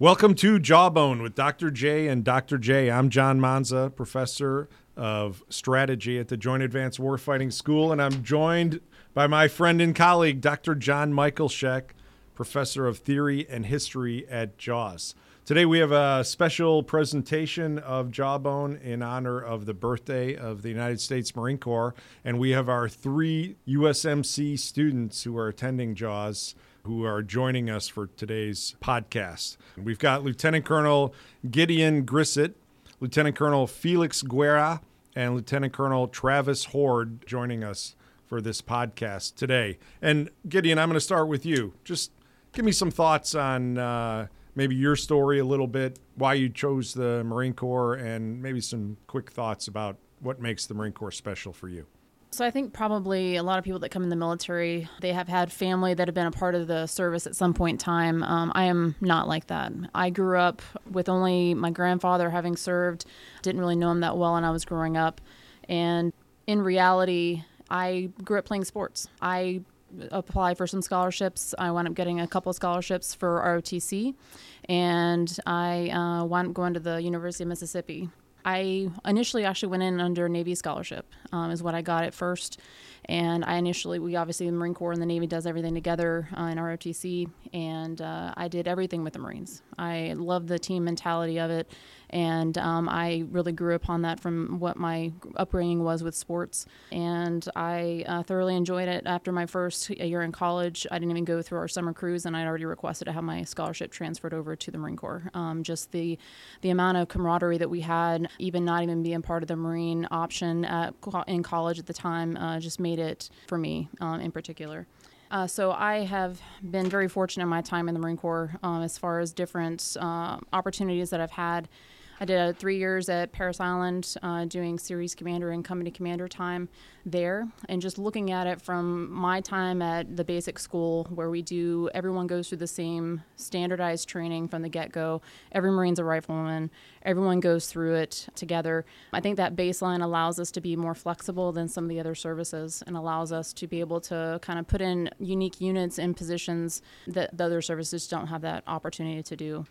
Welcome to Jawbone with Dr. J and Dr. J. I'm John Manza, professor of strategy at the Joint Advanced Warfighting School, and I'm joined by my friend and colleague, Dr. John Michaelshek, professor of theory and history at JAWS. Today we have a special presentation of Jawbone in honor of the birthday of the United States Marine Corps, and we have our three USMC students who are attending JAWS who are joining us for today's podcast. We've got Lieutenant Colonel Gideon Grissett, Lieutenant Colonel Felix Guerra, and Lieutenant Colonel Travis Horde joining us for this podcast today. And Gideon, I'm going to start with you. Just give me some thoughts on uh, maybe your story a little bit, why you chose the Marine Corps, and maybe some quick thoughts about what makes the Marine Corps special for you. So I think probably a lot of people that come in the military, they have had family that have been a part of the service at some point in time. Um, I am not like that. I grew up with only my grandfather having served. Didn't really know him that well when I was growing up, and in reality, I grew up playing sports. I applied for some scholarships. I wound up getting a couple of scholarships for ROTC, and I uh, wound up going to the University of Mississippi. I initially actually went in under Navy scholarship, um, is what I got at first. And I initially, we obviously, the Marine Corps and the Navy does everything together uh, in ROTC. And uh, I did everything with the Marines. I love the team mentality of it. And um, I really grew upon that from what my upbringing was with sports. And I uh, thoroughly enjoyed it. After my first year in college, I didn't even go through our summer cruise, and I'd already requested to have my scholarship transferred over to the Marine Corps. Um, just the the amount of camaraderie that we had, even not even being part of the Marine option at, in college at the time, uh, just made it for me um, in particular. Uh, so I have been very fortunate in my time in the Marine Corps um, as far as different uh, opportunities that I've had I did uh, three years at Parris Island uh, doing series commander and company commander time there. And just looking at it from my time at the basic school, where we do, everyone goes through the same standardized training from the get go. Every Marine's a rifleman, everyone goes through it together. I think that baseline allows us to be more flexible than some of the other services and allows us to be able to kind of put in unique units in positions that the other services don't have that opportunity to do.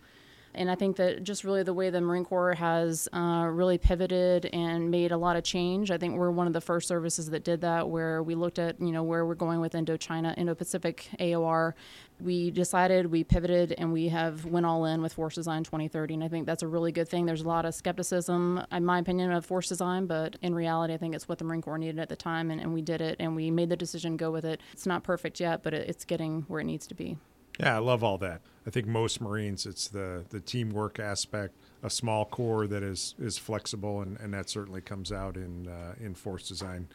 And I think that just really the way the Marine Corps has uh, really pivoted and made a lot of change. I think we're one of the first services that did that, where we looked at you know where we're going with Indochina, Indo-Pacific AOR. We decided, we pivoted, and we have went all in with Force Design 2030. And I think that's a really good thing. There's a lot of skepticism, in my opinion, of Force Design, but in reality, I think it's what the Marine Corps needed at the time, and, and we did it, and we made the decision go with it. It's not perfect yet, but it, it's getting where it needs to be. Yeah, I love all that. I think most Marines, it's the the teamwork aspect, a small corps that is is flexible, and, and that certainly comes out in uh, in Force Design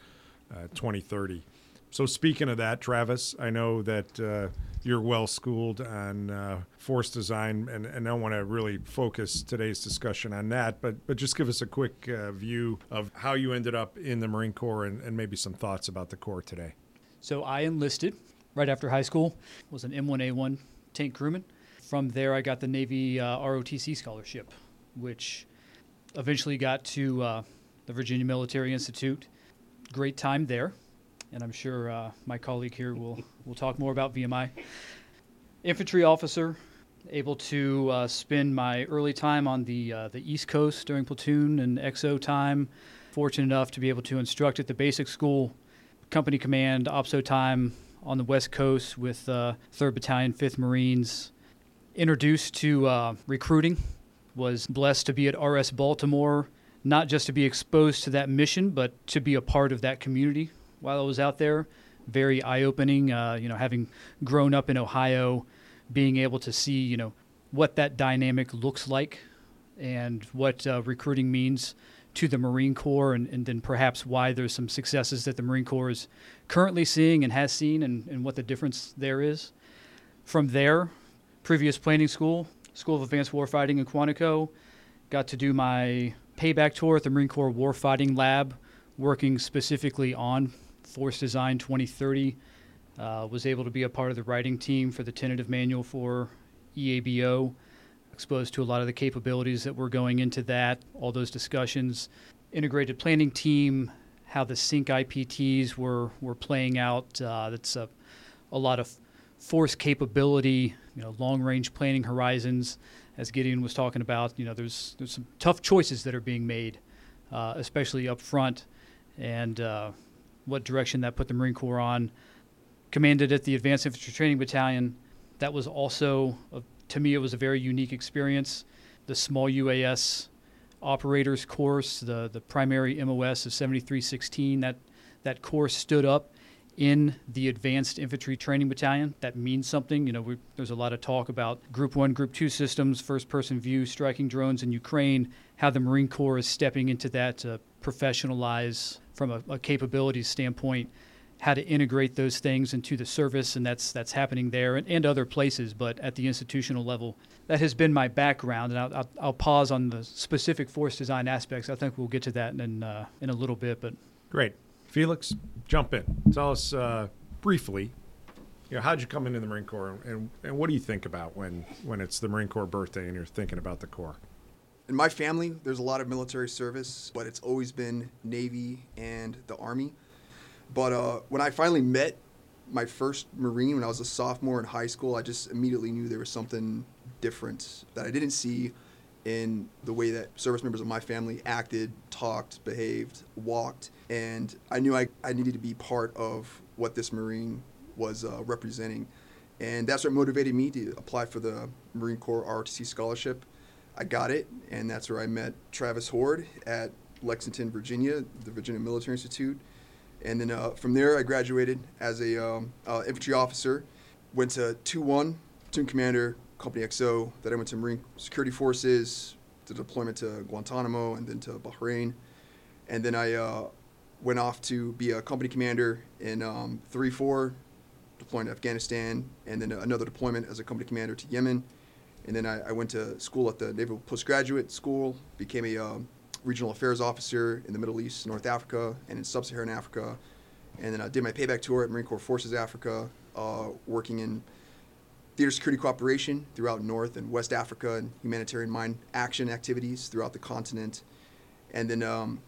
uh, 2030. So speaking of that, Travis, I know that uh, you're well schooled on uh, force design, and, and I want to really focus today's discussion on that, but but just give us a quick uh, view of how you ended up in the Marine Corps and, and maybe some thoughts about the Corps today. So I enlisted right after high school. Was an M1A1 tank crewman. From there, I got the Navy uh, ROTC scholarship, which eventually got to uh, the Virginia Military Institute. Great time there, and I'm sure uh, my colleague here will will talk more about VMI. Infantry officer, able to uh, spend my early time on the uh, the East Coast during platoon and XO time. Fortunate enough to be able to instruct at the basic school, company command, OPSO time on the West Coast with uh, 3rd Battalion, 5th Marines. Introduced to uh, recruiting, was blessed to be at RS Baltimore, not just to be exposed to that mission, but to be a part of that community while I was out there. Very eye-opening, uh, you know, having grown up in Ohio, being able to see, you know, what that dynamic looks like and what uh, recruiting means to the Marine Corps, and, and, then perhaps why there's some successes that the Marine Corps is currently seeing and has seen, and, and what the difference there is. From there, previous planning school, School of Advanced Warfighting in Quantico, got to do my payback tour at the Marine Corps Warfighting Lab, working specifically on Force Design 2030. Uh, was able to be a part of the writing team for the tentative manual for EABO exposed to a lot of the capabilities that were going into that, all those discussions, integrated planning team, how the sync IPTs were, were playing out. Uh, that's a, a lot of force capability, you know, long range planning horizons, as Gideon was talking about. You know, there's there's some tough choices that are being made, uh, especially up front, and uh, what direction that put the Marine Corps on. Commanded at the Advanced Infantry Training Battalion. That was also, a, to me, it was a very unique experience. The small UAS operators course, the the primary MOS of 7316. That that course stood up in the Advanced Infantry Training Battalion. That means something. You know, we, there's a lot of talk about Group One, Group Two systems, first-person view, striking drones in Ukraine. How the Marine Corps is stepping into that to professionalize from a, a capabilities standpoint how to integrate those things into the service, and that's that's happening there and, and other places. But at the institutional level, that has been my background, and I'll, I'll, I'll pause on the specific force design aspects. I think we'll get to that in uh, in a little bit. But Great. Felix, jump in. Tell us uh, briefly, you know, how'd you come into the Marine Corps, and, and what do you think about when, when it's the Marine Corps birthday and you're thinking about the Corps? In my family, there's a lot of military service, but it's always been Navy and the Army. But uh, when I finally met my first Marine when I was a sophomore in high school, I just immediately knew there was something different that I didn't see in the way that service members of my family acted, talked, behaved, walked. And I knew I, I needed to be part of what this Marine was uh, representing. And that's what motivated me to apply for the Marine Corps ROTC scholarship. I got it, and that's where I met Travis Horde at Lexington, Virginia, the Virginia Military Institute. And then uh, from there, I graduated as a um, uh, infantry officer. Went to 2-1, platoon commander, Company XO. Then I went to Marine Security Forces, to deployment to Guantanamo, and then to Bahrain. And then I uh, went off to be a company commander in um, 3-4, deploying to Afghanistan, and then another deployment as a company commander to Yemen. And then I, I went to school at the Naval Postgraduate School, became a um, regional affairs officer in the Middle East, North Africa, and in Sub-Saharan Africa. And then I did my payback tour at Marine Corps Forces Africa, uh, working in theater security cooperation throughout North and West Africa and humanitarian mine action activities throughout the continent. And then um,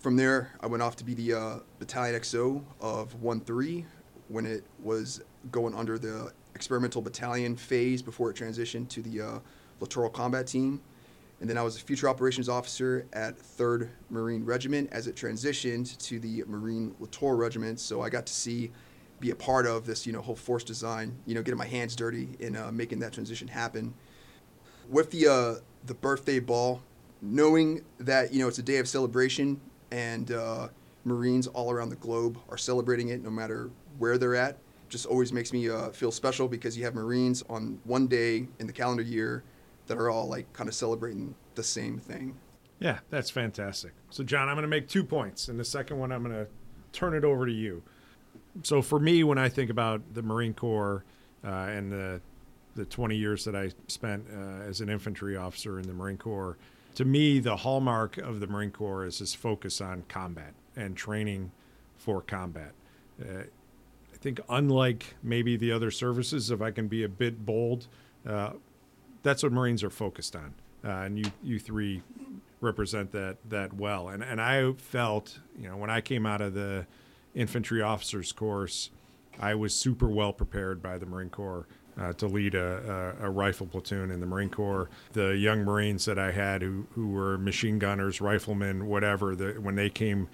from there, I went off to be the uh, Battalion XO of 1-3 when it was going under the experimental battalion phase before it transitioned to the uh, littoral combat team. And then I was a future operations officer at 3rd Marine Regiment as it transitioned to the Marine Littoral Regiment. So I got to see, be a part of this, you know, whole force design, you know, getting my hands dirty in uh, making that transition happen. With the, uh, the birthday ball, knowing that, you know, it's a day of celebration and uh, Marines all around the globe are celebrating it no matter where they're at, just always makes me uh, feel special because you have Marines on one day in the calendar year that are all like kind of celebrating the same thing. Yeah, that's fantastic. So, John, I'm going to make two points. And the second one, I'm going to turn it over to you. So, for me, when I think about the Marine Corps uh, and the, the 20 years that I spent uh, as an infantry officer in the Marine Corps, to me, the hallmark of the Marine Corps is this focus on combat and training for combat. Uh, I think, unlike maybe the other services, if I can be a bit bold, uh, that's what Marines are focused on, uh, and you you three represent that that well. And and I felt, you know, when I came out of the infantry officers course, I was super well prepared by the Marine Corps. Uh, to lead a, a, a, rifle platoon in the Marine Corps. The young Marines that I had who, who were machine gunners, riflemen, whatever, the, when they came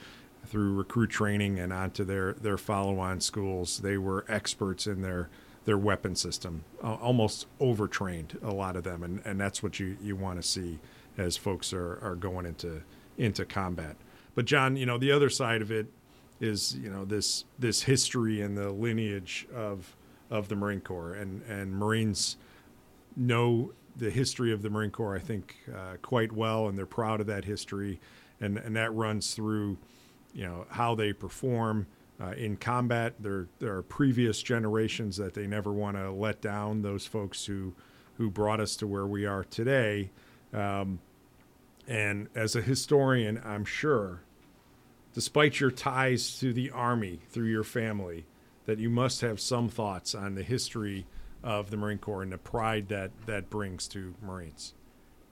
through recruit training and onto their, their follow on schools, they were experts in their their weapon system, uh, almost overtrained a lot of them, and, and that's what you, you want to see as folks are, are going into into combat. But John, you know the other side of it is you know this this history and the lineage of of the Marine Corps, and and Marines know the history of the Marine Corps, I think, uh, quite well, and they're proud of that history, and and that runs through, you know, how they perform uh, in combat. There, there are previous generations that they never want to let down. Those folks who, who brought us to where we are today. Um, and as a historian, I'm sure, despite your ties to the Army through your family, that you must have some thoughts on the history of the Marine Corps and the pride that that brings to Marines.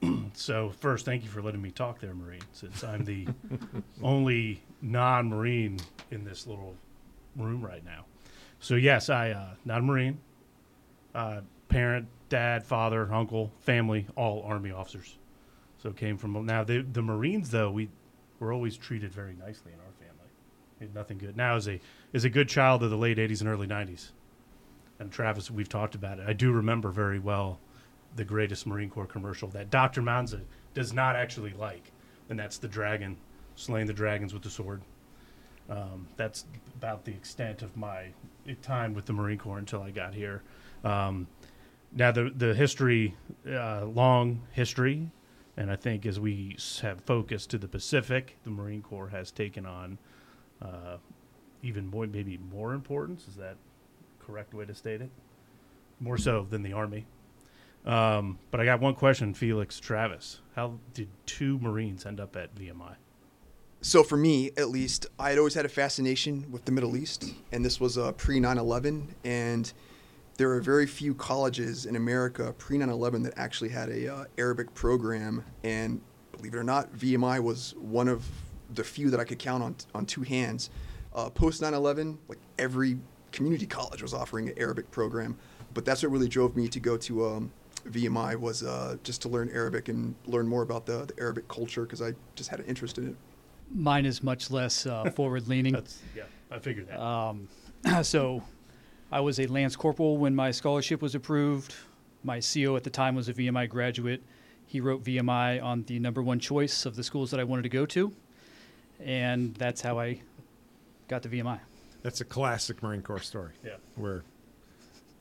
So first, thank you for letting me talk there, Marine, since I'm the only non-Marine in this little room right now. So yes, I uh, not a Marine, uh, parent, dad, father, uncle, family, all Army officers. So came from now the the Marines though we were always treated very nicely in our family. Nothing good. Now as a as a good child of the late '80s and early '90s, and Travis, we've talked about it. I do remember very well the greatest Marine Corps commercial that Dr. Manza does not actually like, and that's the dragon slaying the dragons with the sword. Um, that's about the extent of my time with the Marine Corps until I got here. Um, now the the history, uh, long history, and I think as we have focused to the Pacific, the Marine Corps has taken on uh, even more, maybe more importance. Is that correct way to state it? More so than the Army. Um, but I got one question, Felix Travis. How did two Marines end up at VMI? So for me, at least, I had always had a fascination with the Middle East, and this was uh, pre 9/11, and there are very few colleges in America pre 9/11 that actually had a uh, Arabic program, and believe it or not, VMI was one of the few that I could count on on two hands. Uh, Post 9/11, like every community college was offering an Arabic program, but that's what really drove me to go to um, VMI was uh, just to learn Arabic and learn more about the, the Arabic culture because I just had an interest in it. Mine is much less uh, forward leaning. Yeah, I figured that. Um, so I was a Lance Corporal when my scholarship was approved. My CO at the time was a VMI graduate. He wrote VMI on the number one choice of the schools that I wanted to go to. And that's how I got to VMI. That's a classic Marine Corps story. Yeah. Where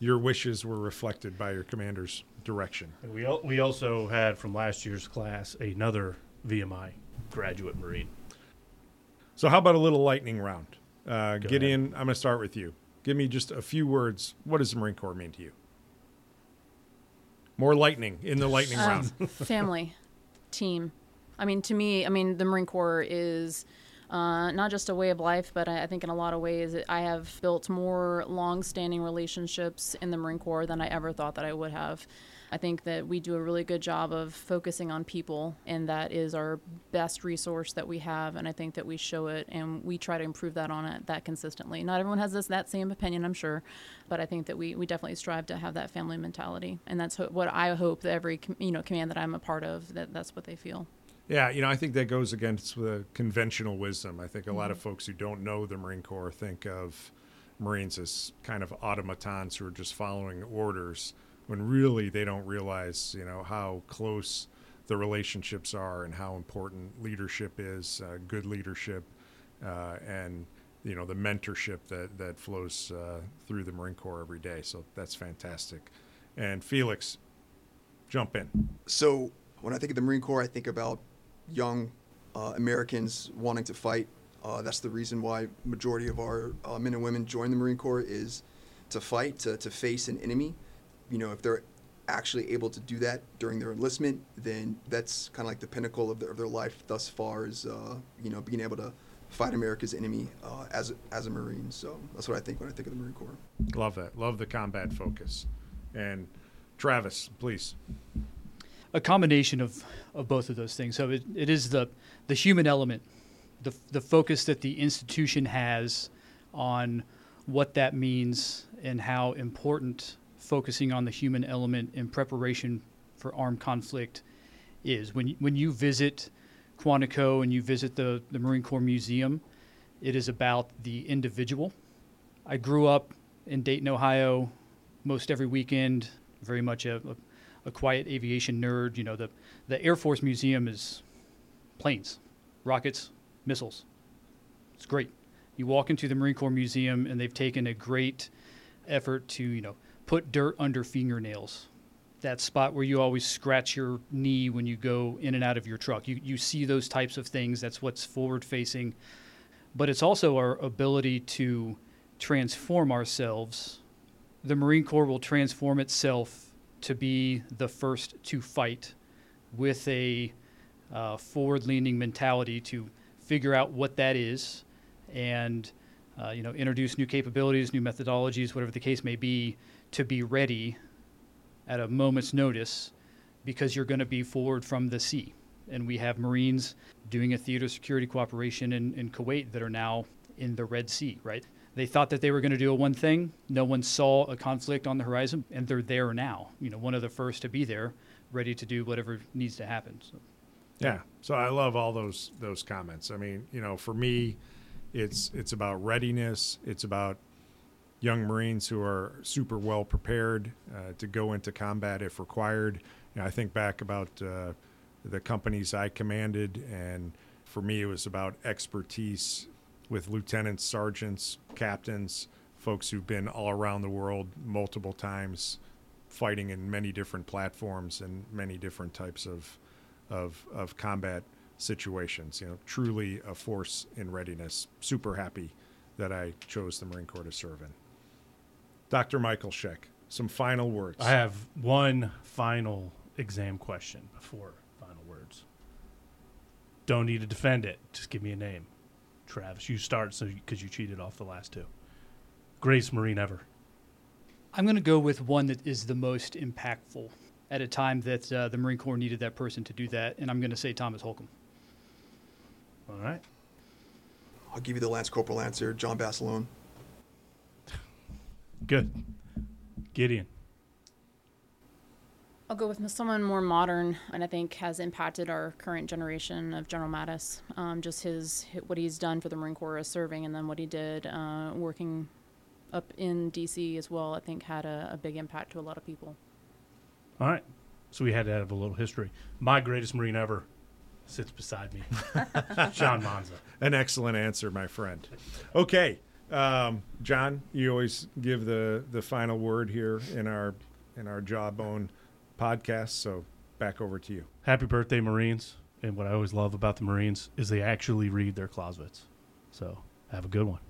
your wishes were reflected by your commander's direction. And we al- we also had from last year's class another VMI graduate Marine. So, how about a little lightning round? Uh, Go Gideon, I'm going to start with you. Give me just a few words. What does the Marine Corps mean to you? More lightning in the lightning Um, round. family, team. I mean, to me, I mean, the Marine Corps is uh, not just a way of life, but I, I think in a lot of ways, I have built more long-standing relationships in the Marine Corps than I ever thought that I would have. I think that we do a really good job of focusing on people, and that is our best resource that we have. And I think that we show it, and we try to improve that on it that consistently. Not everyone has this that same opinion, I'm sure, but I think that we, we definitely strive to have that family mentality, and that's ho- what I hope that every com- you know command that I'm a part of that that's what they feel. Yeah, you know, I think that goes against the conventional wisdom. I think a lot of folks who don't know the Marine Corps think of Marines as kind of automatons who are just following orders, when really they don't realize, you know, how close the relationships are and how important leadership is, uh, good leadership, uh, and you know the mentorship that that flows uh, through the Marine Corps every day. So that's fantastic. And Felix, jump in. So when I think of the Marine Corps, I think about young uh, Americans wanting to fight. Uh, that's the reason why majority of our uh, men and women join the Marine Corps is to fight, to, to face an enemy. You know, if they're actually able to do that during their enlistment, then that's kind of like the pinnacle of their, of their life thus far is, uh, you know, being able to fight America's enemy uh, as, as a Marine. So that's what I think when I think of the Marine Corps. Love that. Love the combat focus. And Travis, please. A combination of, of both of those things. So it, it is the the human element, the the focus that the institution has on what that means and how important focusing on the human element in preparation for armed conflict is. When you, when you visit Quantico and you visit the, the Marine Corps Museum, it is about the individual. I grew up in Dayton, Ohio, most every weekend, very much a, a a quiet aviation nerd. You know, the, the Air Force Museum is planes, rockets, missiles. It's great. You walk into the Marine Corps Museum, and they've taken a great effort to, you know, put dirt under fingernails. That spot where you always scratch your knee when you go in and out of your truck. You, you see those types of things. That's what's forward facing. But it's also our ability to transform ourselves. The Marine Corps will transform itself to be the first to fight with a uh, forward leaning mentality to figure out what that is and uh, you know introduce new capabilities new methodologies whatever the case may be to be ready at a moment's notice because you're going to be forward from the sea. And we have marines doing a theater security cooperation in, in kuwait that are now in the red sea right They thought that they were going to do a one thing. No one saw a conflict on the horizon, and they're there now. You know, one of the first to be there, ready to do whatever needs to happen. So, Yeah. So I love all those those comments. I mean, you know, for me, it's it's about readiness. It's about young Marines who are super well prepared uh, to go into combat if required. You know, I think back about uh, the companies I commanded, and for me, it was about expertise with lieutenants, sergeants, captains, folks who've been all around the world multiple times, fighting in many different platforms and many different types of of, of combat situations. You know, truly a force in readiness. Super happy that I chose the Marine Corps to serve in. Dr. Michael Scheck, some final words. I have one final exam question before final words. Don't need to defend it. Just give me a name. Travis, you start so because you cheated off the last two. Greatest Marine ever. I'm going to go with one that is the most impactful at a time that uh, the Marine Corps needed that person to do that, and I'm going to say Thomas Holcomb. All right. I'll give you the Lance Corporal answer, John Basilone. Good. Gideon. I'll go with someone more modern, and I think has impacted our current generation of General Mattis. Um, just his what he's done for the Marine Corps as serving, and then what he did uh, working up in D.C. as well. I think had a, a big impact to a lot of people. All right. So we had to have a little history. My greatest Marine ever sits beside me, John Manza. An excellent answer, my friend. Okay, um, John, you always give the the final word here in our in our Jawbone podcast. So back over to you. Happy birthday, Marines. And what I always love about the Marines is they actually read their closets. So have a good one.